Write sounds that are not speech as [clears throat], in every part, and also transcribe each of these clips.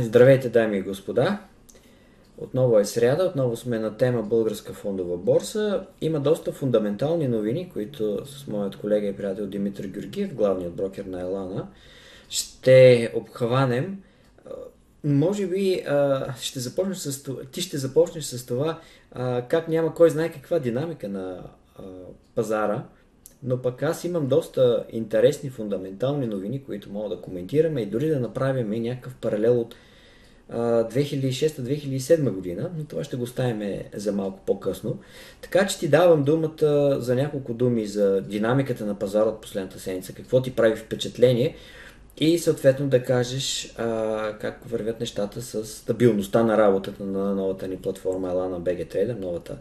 Здравейте, дами и господа! Отново е сряда, отново сме на тема Българска фондова борса. Има доста фундаментални новини, които с моят колега и приятел Димитър Георгиев, главният брокер на Елана, ще обхванем. Може би ще започнеш с ти ще започнеш с това как няма кой знае каква динамика на пазара, но пък аз имам доста интересни фундаментални новини, които мога да коментираме и дори да направим и някакъв паралел от 2006-2007 година, но това ще го оставим за малко по-късно. Така че ти давам думата за няколко думи за динамиката на пазара от последната седмица, какво ти прави впечатление и съответно да кажеш а, как вървят нещата с стабилността на работата на новата ни платформа Elana BG Trader, новата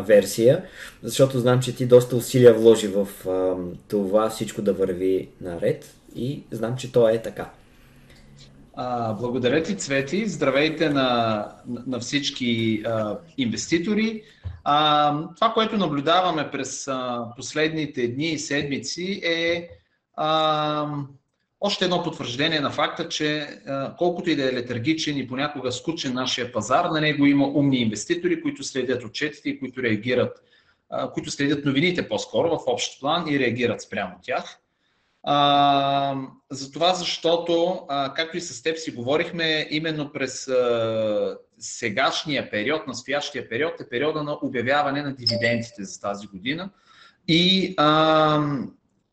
версия, защото знам, че ти доста усилия вложи в а, това всичко да върви наред и знам, че то е така. А, благодаря ти, Цвети. Здравейте на, на всички а, инвеститори. А, това, което наблюдаваме през а, последните дни и седмици е а, още едно потвърждение на факта, че колкото и да е летаргичен и понякога скучен нашия пазар, на него има умни инвеститори, които следят отчетите и които реагират, които следят новините по-скоро в общ план и реагират спрямо тях. За това, защото, както и с теб си говорихме, именно през сегашния период, настоящия период е периода на обявяване на дивидендите за тази година. И,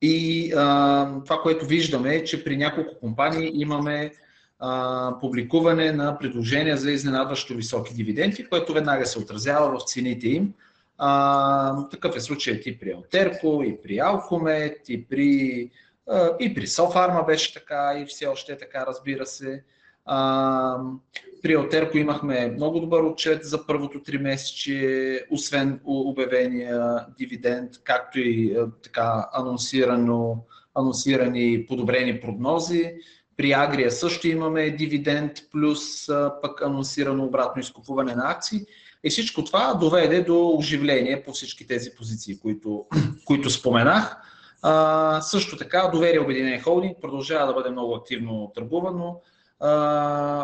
и а, това, което виждаме е, че при няколко компании имаме а, публикуване на предложения за изненадващо високи дивиденти, което веднага се отразява в цените им. А, такъв е случай и при Алтерко, и при Алкомет, и при и при Софарма беше така, и все още е така, разбира се. При Алтерко имахме много добър отчет за първото три месече, освен обявения дивиденд, както и така анонсирано, анонсирани подобрени прогнози. При Агрия също имаме дивиденд плюс пък анонсирано обратно изкупуване на акции. И всичко това доведе до оживление по всички тези позиции, които, [clears throat] които споменах. А, също така, доверие Обединен холдинг продължава да бъде много активно търгувано.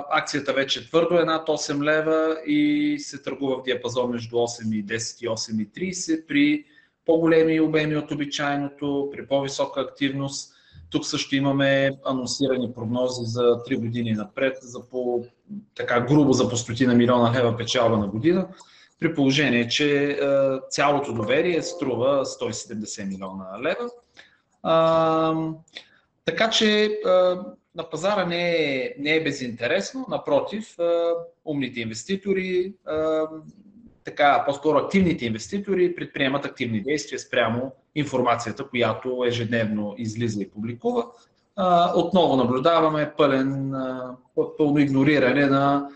Акцията вече твърдо е над 8 лева и се търгува в диапазон между 8 и 10 и 8 и 30 при по-големи обеми от обичайното, при по-висока активност. Тук също имаме анонсирани прогнози за 3 години напред, за по, така грубо за по стотина милиона лева печалба на година при положение, че цялото доверие струва 170 милиона лева. А, така че на пазара не е, не е безинтересно, напротив, умните инвеститори, така, по-скоро активните инвеститори предприемат активни действия спрямо информацията, която ежедневно излиза и публикува. Отново наблюдаваме пълен, пълно игнориране на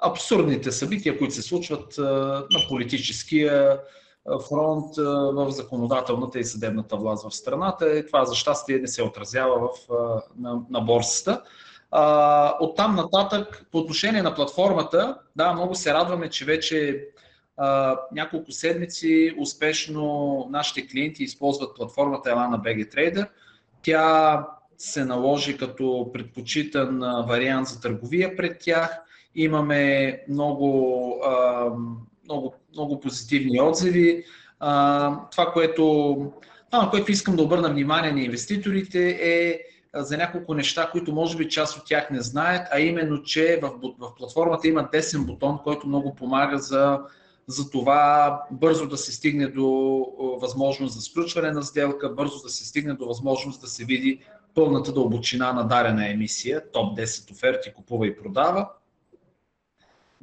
абсурдните събития, които се случват на политическия фронт в законодателната и съдебната власт в страната. И това за щастие не се отразява в, на, на борсата. От там нататък, по отношение на платформата, да, много се радваме, че вече а, няколко седмици успешно нашите клиенти използват платформата Elana BG Trader. Тя се наложи като предпочитан вариант за търговия пред тях. Имаме много а, много, много позитивни отзиви. А, това, което, това, на което искам да обърна внимание на инвеститорите е за няколко неща, които може би част от тях не знаят, а именно, че в, в платформата има десен бутон, който много помага за, за това бързо да се стигне до възможност за сключване на сделка, бързо да се стигне до възможност да се види пълната дълбочина на дарена емисия, топ 10 оферти, купува и продава.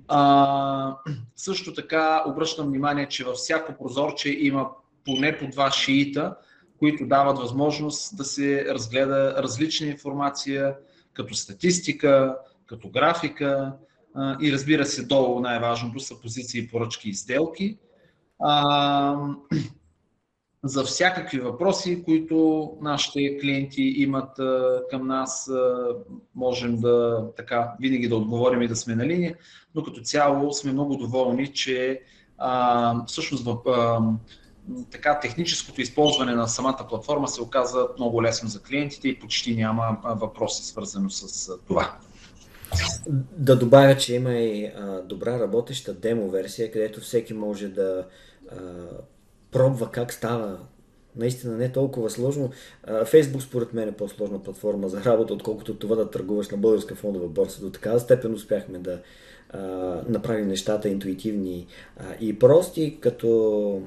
А, също така обръщам внимание, че във всяко прозорче има поне по два шиита, които дават възможност да се разгледа различна информация, като статистика, като графика а, и разбира се долу най-важното са позиции, поръчки и сделки. А, за всякакви въпроси, които нашите клиенти имат към нас, можем да така винаги да отговорим и да сме на линия, но като цяло сме много доволни, че а, всъщност а, така техническото използване на самата платформа се оказа много лесно за клиентите и почти няма въпроси свързано с това. Да добавя, че има и а, добра работеща демо версия, където всеки може да а, пробва как става. Наистина не е толкова сложно. Фейсбук според мен е по-сложна платформа за работа, отколкото това да търгуваш на българска фондова борса. До такава степен успяхме да направим нещата интуитивни и прости, като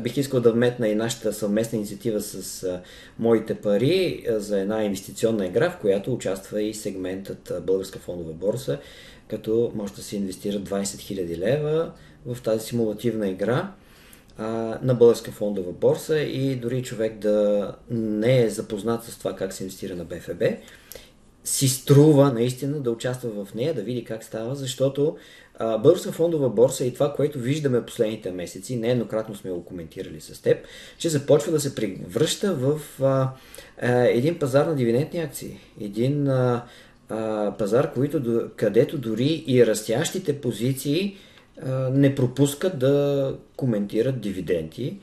бих искал да вметна и нашата съвместна инициатива с моите пари за една инвестиционна игра, в която участва и сегментът а, Българска фондова борса, като може да се инвестира 20 000 лева в тази симулативна игра на българска фондова борса и дори човек да не е запознат с това как се инвестира на БФБ, си струва наистина да участва в нея, да види как става, защото българска фондова борса и това, което виждаме последните месеци, нееднократно сме го коментирали с теб, че започва да се превръща в а, а, един пазар на дивидендни акции. Един а, а, пазар, който, където дори и растящите позиции не пропускат да коментират дивиденти.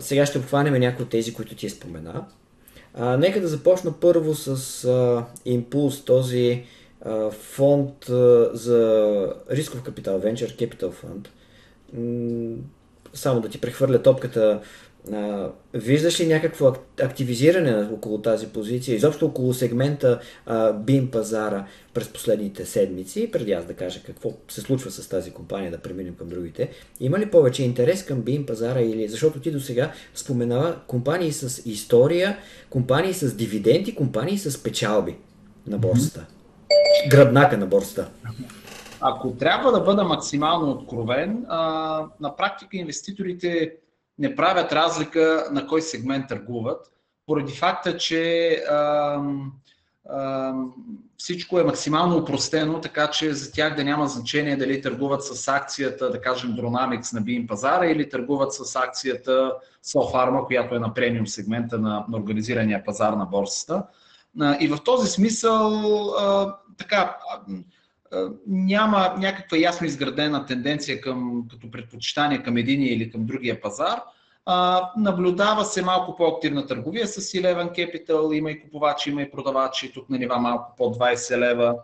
Сега ще обхванем някои от тези, които ти е спомена. Нека да започна първо с а, Импулс, този фонд за рисков капитал, Venture Capital Fund. Само да ти прехвърля топката а, виждаш ли някакво активизиране около тази позиция, изобщо около сегмента а, BIM пазара през последните седмици, преди аз да кажа какво се случва с тази компания, да преминем към другите. Има ли повече интерес към BIM пазара или защото ти до сега споменава компании с история, компании с дивиденти, компании с печалби на борсата? Гръбнака на борсата. Ако трябва да бъда максимално откровен, а, на практика инвеститорите не правят разлика на кой сегмент търгуват, поради факта, че всичко е максимално упростено, така че за тях да няма значение дали търгуват с акцията, да кажем Dronamics на BIM пазара или търгуват с акцията Sofarma, която е на премиум сегмента на, на организирания пазар на борсата. И в този смисъл така, няма някаква ясно изградена тенденция към, като предпочитание към единия или към другия пазар. А, наблюдава се малко по-активна търговия с Eleven Capital, има и купувачи, има и продавачи, тук на нива малко по 20 лева.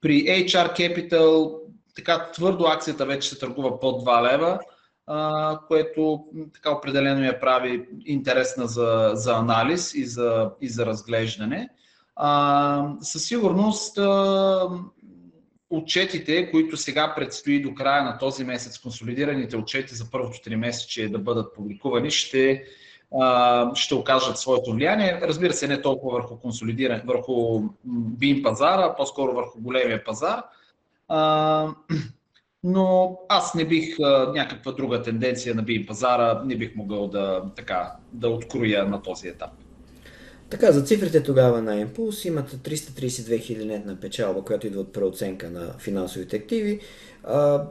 При HR Capital така твърдо акцията вече се търгува под 2 лева, а, което така определено я прави интересна за, за анализ и за, и за разглеждане. А, със сигурност а, отчетите, които сега предстои до края на този месец, консолидираните отчети за първото три месече да бъдат публикувани, ще, ще окажат своето влияние. Разбира се, не толкова върху консолидиране, върху бим пазара, по-скоро върху големия пазар. [clears throat] Но аз не бих някаква друга тенденция на бим пазара, не бих могъл да, така, да откроя на този етап. Така, за цифрите тогава на Импулс имат 332 хиляди нетна печалба, която идва от преоценка на финансовите активи. А,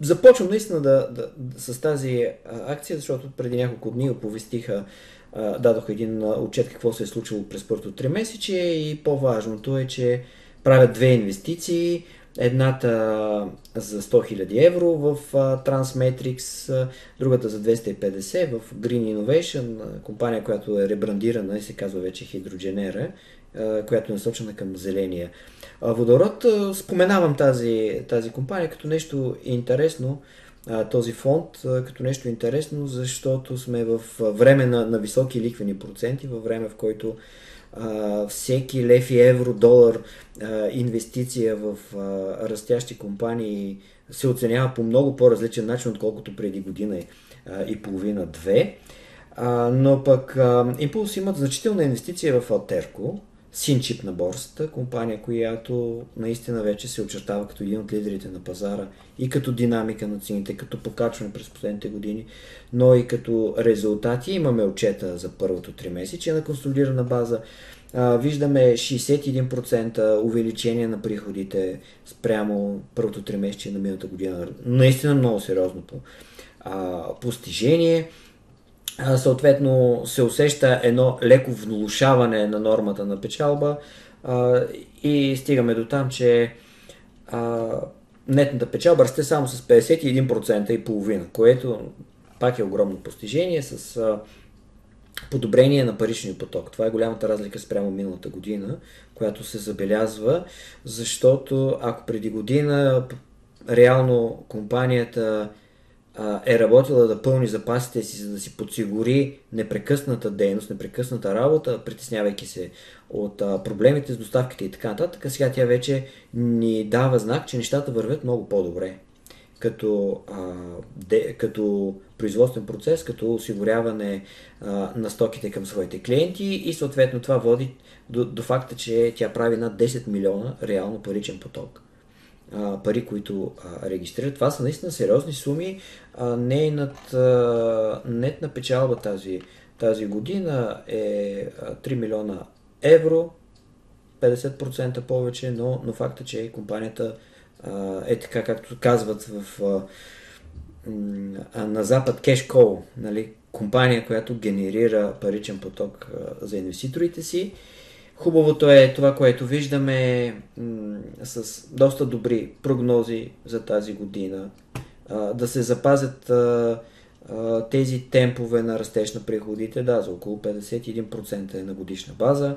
започвам наистина да, да, с тази акция, защото преди няколко дни оповестиха, а, дадоха един отчет какво се е случило през първото три месече и по-важното е, че правят две инвестиции, Едната за 100 000 евро в Transmetrics, другата за 250 в Green Innovation, компания, която е ребрандирана и се казва вече Hydrogenera, която е насочена към зеления водород. Споменавам тази, тази компания като нещо интересно, този фонд като нещо интересно, защото сме в време на, на високи ликвени проценти, във време в който всеки лев и евро, долар инвестиция в растящи компании се оценява по много по-различен начин, отколкото преди година и, половина-две. но пък Impulse имат значителна инвестиция в Алтерко, Синчип на борсата, компания, която наистина вече се очертава като един от лидерите на пазара и като динамика на цените, като покачване през последните години, но и като резултати. Имаме отчета за първото три месече на консолидирана база. виждаме 61% увеличение на приходите спрямо първото три месече на миналата година. Наистина много сериозно постижение съответно се усеща едно леко влушаване на нормата на печалба а, и стигаме до там, че а, нетната печалба расте само с 51% и половина, което пак е огромно постижение с а, подобрение на паричния поток. Това е голямата разлика спрямо миналата година, която се забелязва, защото ако преди година реално компанията е работила да пълни запасите си, за да си подсигури непрекъсната дейност, непрекъсната работа, притеснявайки се от а, проблемите с доставките и така нататък, сега тя вече ни дава знак, че нещата вървят много по-добре. Като, а, де, като производствен процес, като осигуряване а, на стоките към своите клиенти и съответно това води до, до факта, че тя прави над 10 милиона реално паричен поток пари, които регистрират. Това са наистина сериозни суми. А, не над а, нетна печалба тази, тази година е 3 милиона евро, 50% повече, но, но факта, че компанията е така, както казват в, на Запад, Cash Call, нали, компания, която генерира паричен поток за инвеститорите си Хубавото е това, което виждаме м- с доста добри прогнози за тази година. А, да се запазят а, а, тези темпове на растеж на приходите, да, за около 51% е на годишна база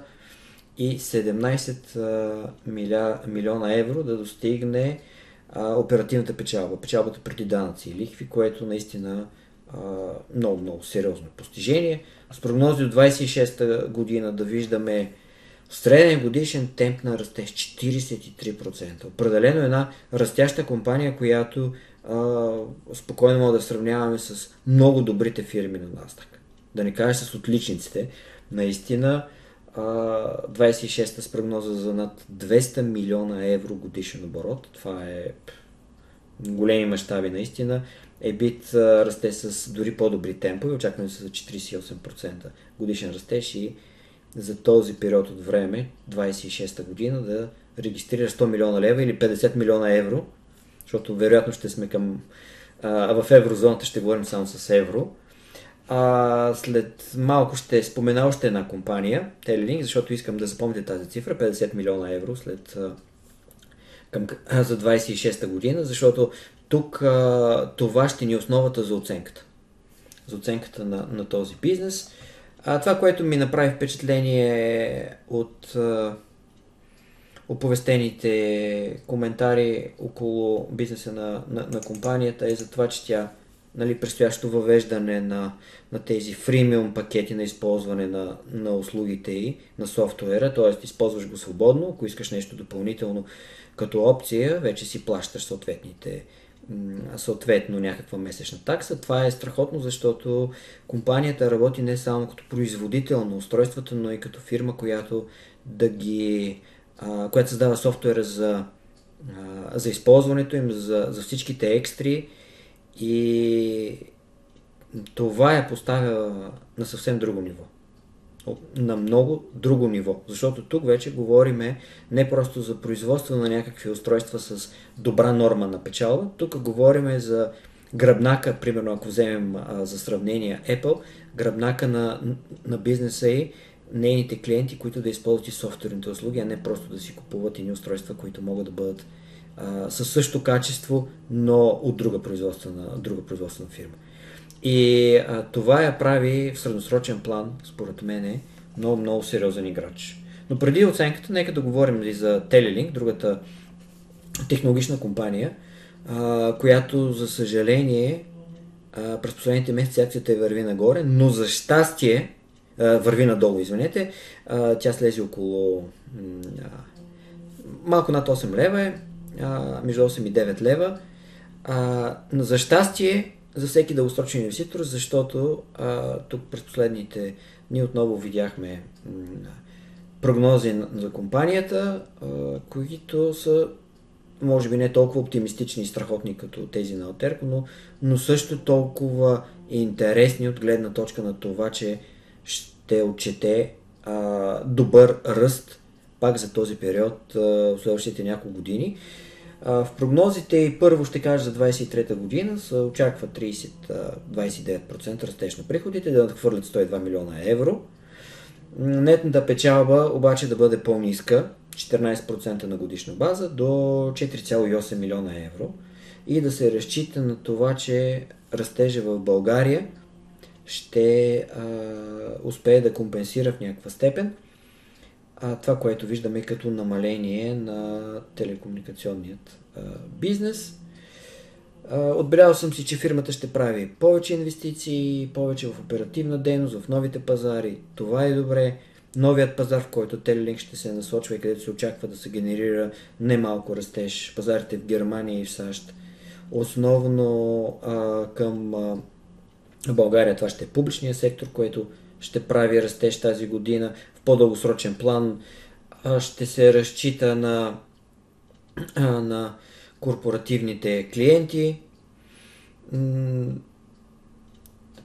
и 17 а, миля, милиона евро да достигне а, оперативната печалба, печалбата преди данъци и лихви, което наистина а, много, много сериозно постижение. С прогнози от 26-та година да виждаме Среден годишен темп на растеж 43%. Определено една растяща компания, която а, спокойно мога да сравняваме с много добрите фирми на Nasdaq. Да не кажа с отличниците. Наистина, а, 26-та с прогноза за над 200 милиона евро годишен оборот. Това е големи мащаби наистина. Ебит расте с дори по-добри темпове, очакваме се за 48% годишен растеж и за този период от време, 26-та година, да регистрира 100 милиона лева или 50 милиона евро, защото вероятно ще сме към... А, в еврозоната ще говорим само с евро. А, след малко ще спомена още една компания, Telelink, защото искам да запомните тази цифра, 50 милиона евро след към, за 26-та година, защото тук а, това ще ни е основата за оценката. За оценката на, на този бизнес. А, това, което ми направи впечатление от а, оповестените коментари около бизнеса на, на, на компанията е за това, че тя нали, предстоящо въвеждане на, на тези фримиум пакети на използване на, на услугите и на софтуера, т.е. използваш го свободно, ако искаш нещо допълнително като опция, вече си плащаш съответните съответно някаква месечна такса. Това е страхотно, защото компанията работи не само като производител на устройствата, но и като фирма, която да ги която създава софтуера за, за използването им, за, за всичките екстри и това я поставя на съвсем друго ниво на много друго ниво. Защото тук вече говориме не просто за производство на някакви устройства с добра норма на печалба, тук говориме за гръбнака, примерно ако вземем а, за сравнение Apple, гръбнака на, на бизнеса и нейните клиенти, които да използват и софтуерните услуги, а не просто да си купуват и устройства, които могат да бъдат а, със същото качество, но от друга производствена, друга производствена фирма. И а, това я прави в средносрочен план, според мен, много, много сериозен играч. Но преди оценката, нека да говорим и за Telelink, другата технологична компания, а, която, за съжаление, а, през последните месеци акцията е върви нагоре, но за щастие, а, върви надолу, извинете, а, тя слезе около а, малко над 8 лева е, а, между 8 и 9 лева. А, но за щастие, за всеки дългосрочен инвеститор, защото а, тук през последните дни отново видяхме прогнози за компанията, а, които са може би не толкова оптимистични и страхотни като тези на Алтерко, но, но също толкова интересни от гледна точка на това, че ще отчете а, добър ръст пак за този период а, в следващите няколко години. В прогнозите и първо ще кажа за 23-та година се очаква 30-29% растеж на приходите, да надхвърлят 102 милиона евро. Нетната печалба обаче да бъде по-ниска, 14% на годишна база, до 4,8 милиона евро. и да се разчита на това, че растежа в България ще а, успее да компенсира в някаква степен това, което виждаме като намаление на телекомуникационният бизнес. А, отбелязал съм си, че фирмата ще прави повече инвестиции, повече в оперативна дейност, в новите пазари. Това е добре. Новият пазар, в който Телелинк ще се насочва и където се очаква да се генерира немалко растеж. Пазарите в Германия и в САЩ. Основно а, към а, България това ще е публичния сектор, което ще прави растеж тази година. В по-дългосрочен план ще се разчита на, на корпоративните клиенти.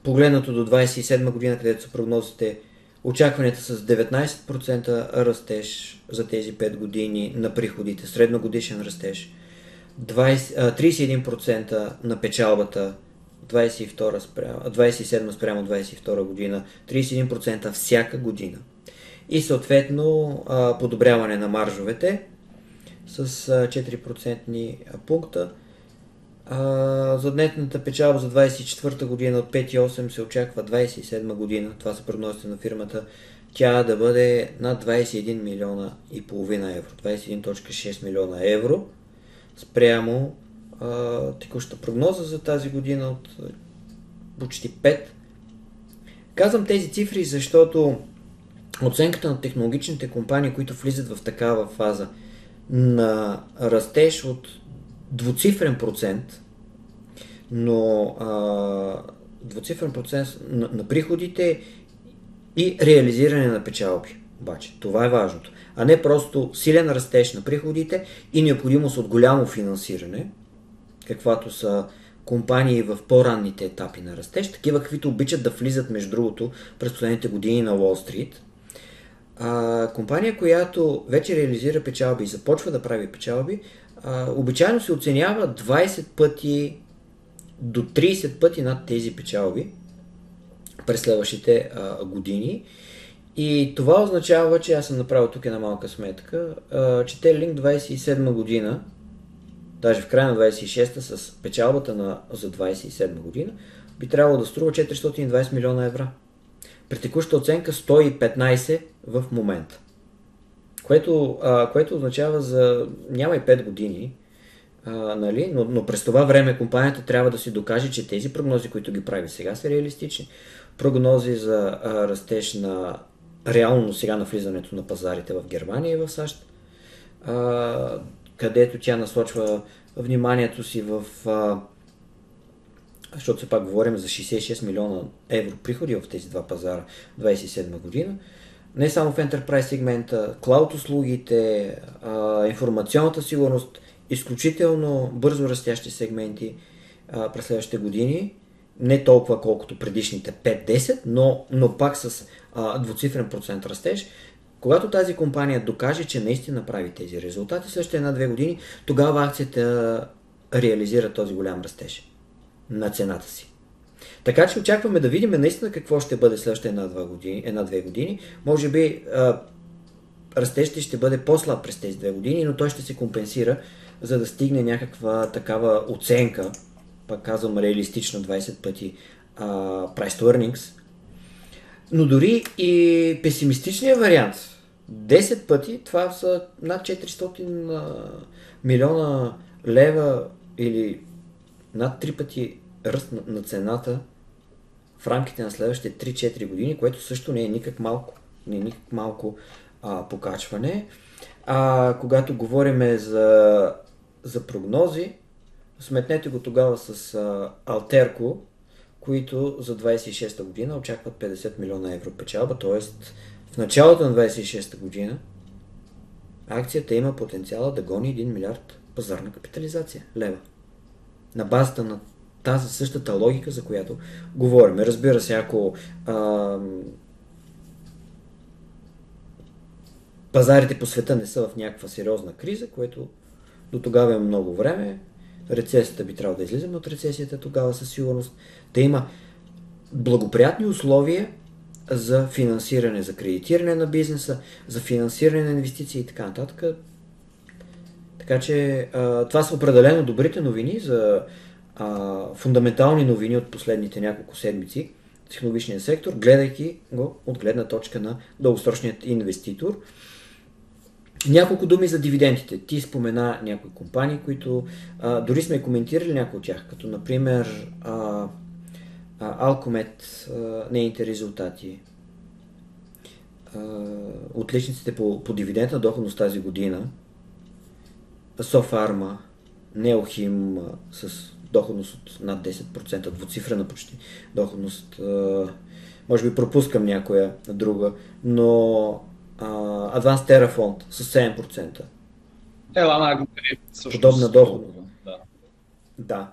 Погледнато до 27 година, където са прогнозите, очакванията с 19% растеж за тези 5 години на приходите, средногодишен растеж, 20, 31% на печалбата 22 спрямо, 27 спрямо 22 година, 31% всяка година. И съответно подобряване на маржовете с 4% пункта. За нетната печалба за 24 година от 5,8 се очаква 27 година, това са прогнозите на фирмата, тя да бъде над 21 милиона и половина евро, 21.6 милиона евро спрямо а, текущата прогноза за тази година от почти 5. Казвам тези цифри, защото оценката на технологичните компании, които влизат в такава фаза на растеж от двуцифрен процент, но а, двуцифрен процент на, на приходите и реализиране на печалби. Обаче, това е важното. А не просто силен растеж на приходите и необходимост от голямо финансиране, каквато са компании в по-ранните етапи на растеж, такива каквито обичат да влизат между другото през последните години на Уолл Стрит. Компания, която вече реализира печалби и започва да прави печалби, а, обичайно се оценява 20 пъти до 30 пъти над тези печалби през следващите а, години. И това означава, че аз съм направил тук една малка сметка, а, че Telelink 27 година даже в края на 26-та с печалбата на, за 27 година, би трябвало да струва 420 милиона евро. При текуща оценка 115 в момента. Което, а, което означава за няма и 5 години, а, нали? но, но през това време компанията трябва да си докаже, че тези прогнози, които ги прави сега, са реалистични. Прогнози за а, растеж на реално сега на влизането на пазарите в Германия и в САЩ. А, където тя насочва вниманието си в... А, защото все пак говорим за 66 милиона евро приходи в тези два пазара 27 година. Не само в Enterprise сегмента, клауд услугите, а, информационната сигурност, изключително бързо растящи сегменти а, през следващите години. Не толкова колкото предишните 5-10, но, но пак с а, двуцифрен процент растеж. Когато тази компания докаже, че наистина прави тези резултати, също една-две години, тогава акцията реализира този голям растеж на цената си. Така че очакваме да видим наистина какво ще бъде следващите една-две години, една-две години. Може би растежът ще бъде по-слаб през тези две години, но той ще се компенсира, за да стигне някаква такава оценка, пак казвам реалистична 20 пъти а, price to earnings, но дори и песимистичният вариант, 10 пъти, това са над 400 милиона лева или над 3 пъти ръст на, на цената в рамките на следващите 3-4 години, което също не е никак малко, не е никак малко а, покачване. А когато говорим за, за прогнози, сметнете го тогава с а, Алтерко, които за 26-та година очакват 50 милиона евро печалба, т.е. в началото на 26-та година акцията има потенциала да гони 1 милиард пазарна капитализация лева. На базата на тази същата логика, за която говорим. Разбира се, ако а, пазарите по света не са в някаква сериозна криза, което до тогава е много време, рецесията би трябвало да излизаме от рецесията тогава със сигурност, да има благоприятни условия за финансиране, за кредитиране на бизнеса, за финансиране на инвестиции и така нататък. Така че това са определено добрите новини за фундаментални новини от последните няколко седмици технологичния сектор, гледайки го от гледна точка на дългосрочният инвеститор. Няколко думи за дивидендите. Ти спомена някои компании, които а, дори сме коментирали някои от тях, като например а, а, Alcomet, а, нейните резултати, отличниците по, по дивидендна доходност тази година, Софарма, Неохим с доходност от над 10%, двуцифрена почти доходност. Може би пропускам някоя друга, но Advanced Terrafond с 7%. Ела на Подобна доходност. Да. да.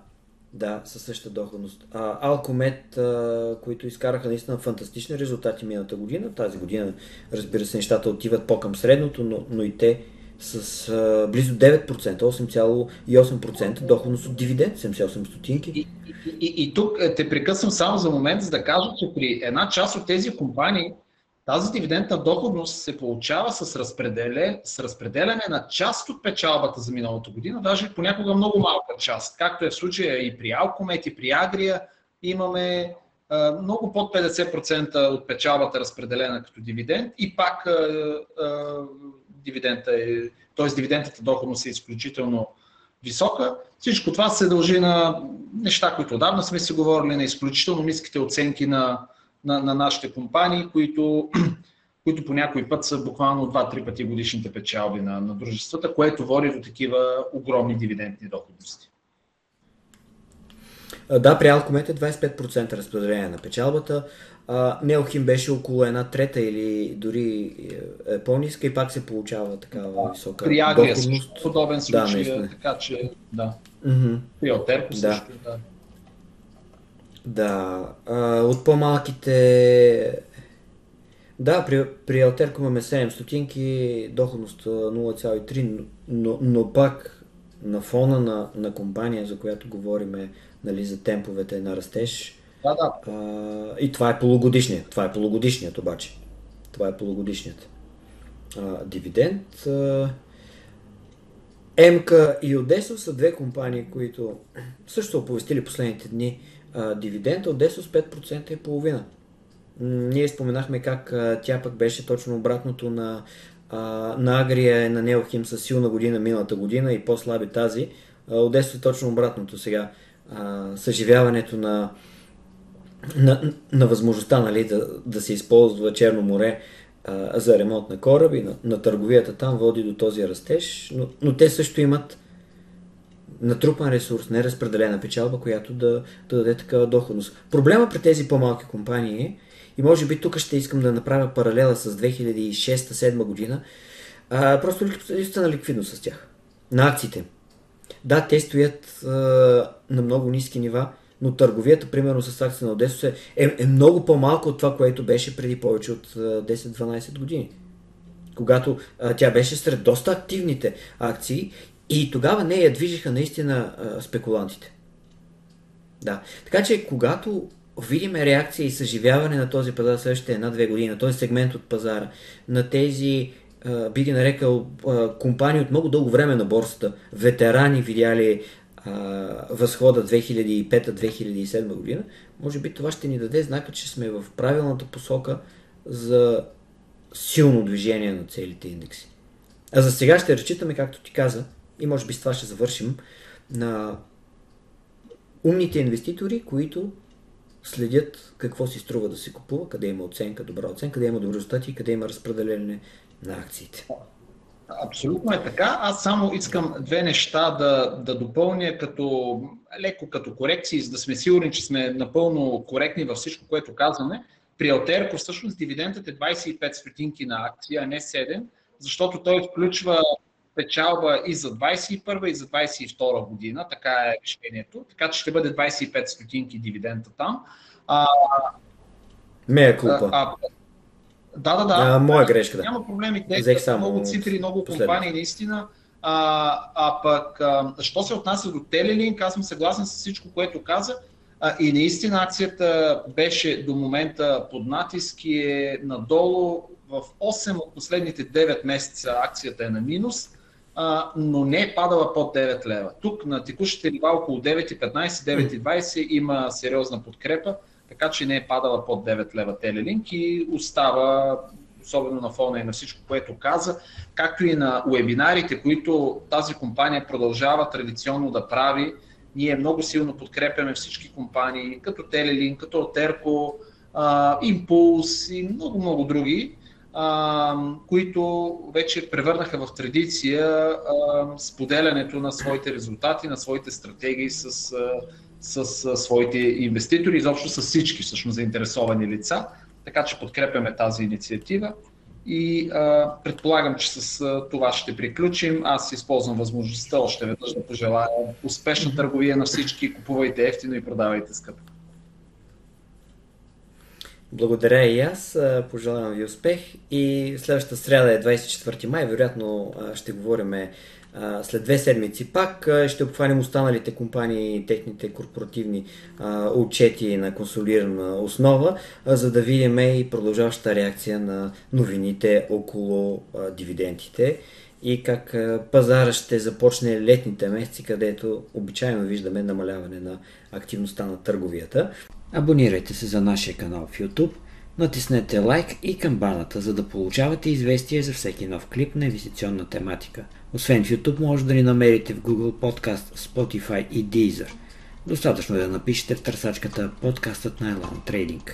Да, със същата доходност. А, Алкомет, а, които изкараха наистина фантастични резултати миналата година. Тази година, разбира се, нещата отиват по-към средното, но, но и те с а, близо 9%, 8,8% доходност от дивиденд, 78 стотинки. И, и, и, и тук е, те прекъсвам само за момент, за да кажа, че при една част от тези компании тази дивидендна доходност се получава с, разпределе, с разпределяне на част от печалбата за миналата година, даже понякога много малка част, както е в случая и при Алкомет, и при Агрия. Имаме а, много под 50% от печалбата разпределена като дивиденд и пак а, а, дивидента е, т.е. дивидендната доходност е изключително висока. Всичко това се дължи на неща, които отдавна сме си говорили, на изключително ниските оценки на на, на нашите компании, които, [clears throat] които по някой път са буквално 2-3 пъти годишните печалби на, на дружествата, което води до такива огромни дивидендни доходности. Да, при Алкомет е 25% разпределение на печалбата. Неохим беше около една трета или дори е по-ниска и пак се получава такава висока При Агрия подобен случай, да, така че да. Mm-hmm. При Алтерко да. също, да. Да, а, от по-малките... Да, при, при Алтерко имаме 7 стотинки, доходност 0,3, но, но пак на фона на, на компания, за която говорим, нали, за темповете на растеж. Да, да. А, и това е полугодишният. Това е полугодишният обаче. Това е полугодишният. А, дивиденд. А, МК и Одесо са две компании, които също оповестили последните дни а, дивидента от 10 с 5% е половина. Ние споменахме как тя пък беше точно обратното на, на Агрия и на Неохим с силна година миналата година и по-слаби тази. Одесо е точно обратното сега. Съживяването на, на, на възможността нали, да, да се използва Черно море за ремонт на кораби, на, на търговията там води до този растеж, но, но те също имат натрупан ресурс, неразпределена печалба, която да, да даде такава доходност. Проблема при тези по-малки компании и може би тук ще искам да направя паралела с 2006-2007 година, а, просто липсата на ликвидност с тях, на акциите. Да, те стоят а, на много ниски нива, но търговията, примерно с акции на Одесос е, е, е много по-малко от това, което беше преди повече от 10-12 години. Когато а, тя беше сред доста активните акции и тогава не я движиха наистина а, спекулантите. Да. Така че, когато видим реакция и съживяване на този пазар следващите една-две години, този сегмент от пазара, на тези, а, би ги нарекал, а, компании от много дълго време на борсата, ветерани видяли възхода 2005-2007 година, може би това ще ни даде знака, че сме в правилната посока за силно движение на целите индекси. А за сега ще разчитаме, както ти каза, и може би с това ще завършим, на умните инвеститори, които следят какво си струва да се купува, къде има оценка, добра оценка, къде има добри резултати и къде има разпределение на акциите. Абсолютно е така. Аз само искам две неща да, да допълня като леко като корекции, за да сме сигурни, че сме напълно коректни във всичко, което казваме. При Алтерко всъщност дивидендът е 25 стотинки на акция, а не 7, защото той включва печалба и за 21 и за 22 година, така е решението, така че ще бъде 25 стотинки дивидента там. А, Мея кулпа. А, да, да, да. А, моя грешка, да. Няма проблеми. Те са много цифри, много компании, наистина. А, а пък, а, що се отнася до Телелинк, аз съм съгласен с всичко, което каза. А, и наистина акцията беше до момента под натиск и е надолу. В 8 от последните 9 месеца акцията е на минус а, но не е падала под 9 лева. Тук на текущите нива около 9,15, 9,20 има сериозна подкрепа, така че не е падала под 9 лева Телелинк и остава особено на фона и на всичко, което каза, както и на вебинарите, които тази компания продължава традиционно да прави. Ние много силно подкрепяме всички компании, като Телелин, като Терко, Импулс и много-много други, които вече превърнаха в традиция споделянето на своите резултати, на своите стратегии с, с, своите инвеститори, изобщо с всички всъщност заинтересовани лица така че подкрепяме тази инициатива и а, предполагам, че с а, това ще приключим. Аз използвам възможността още веднъж да пожелая успешна търговия на всички. Купувайте ефтино и продавайте скъпо. Благодаря и аз. Пожелавам ви успех. И следващата сряда е 24 май. Вероятно ще говорим след две седмици пак ще обхванем останалите компании и техните корпоративни отчети на консолидирана основа, за да видим и продължаваща реакция на новините около дивидендите и как пазара ще започне летните месеци, където обичайно виждаме намаляване на активността на търговията. Абонирайте се за нашия канал в YouTube, натиснете лайк и камбаната, за да получавате известия за всеки нов клип на инвестиционна тематика. Освен в YouTube, може да ни намерите в Google Podcast, Spotify и Deezer. Достатъчно е да напишете в търсачката подкастът на Elon Trading.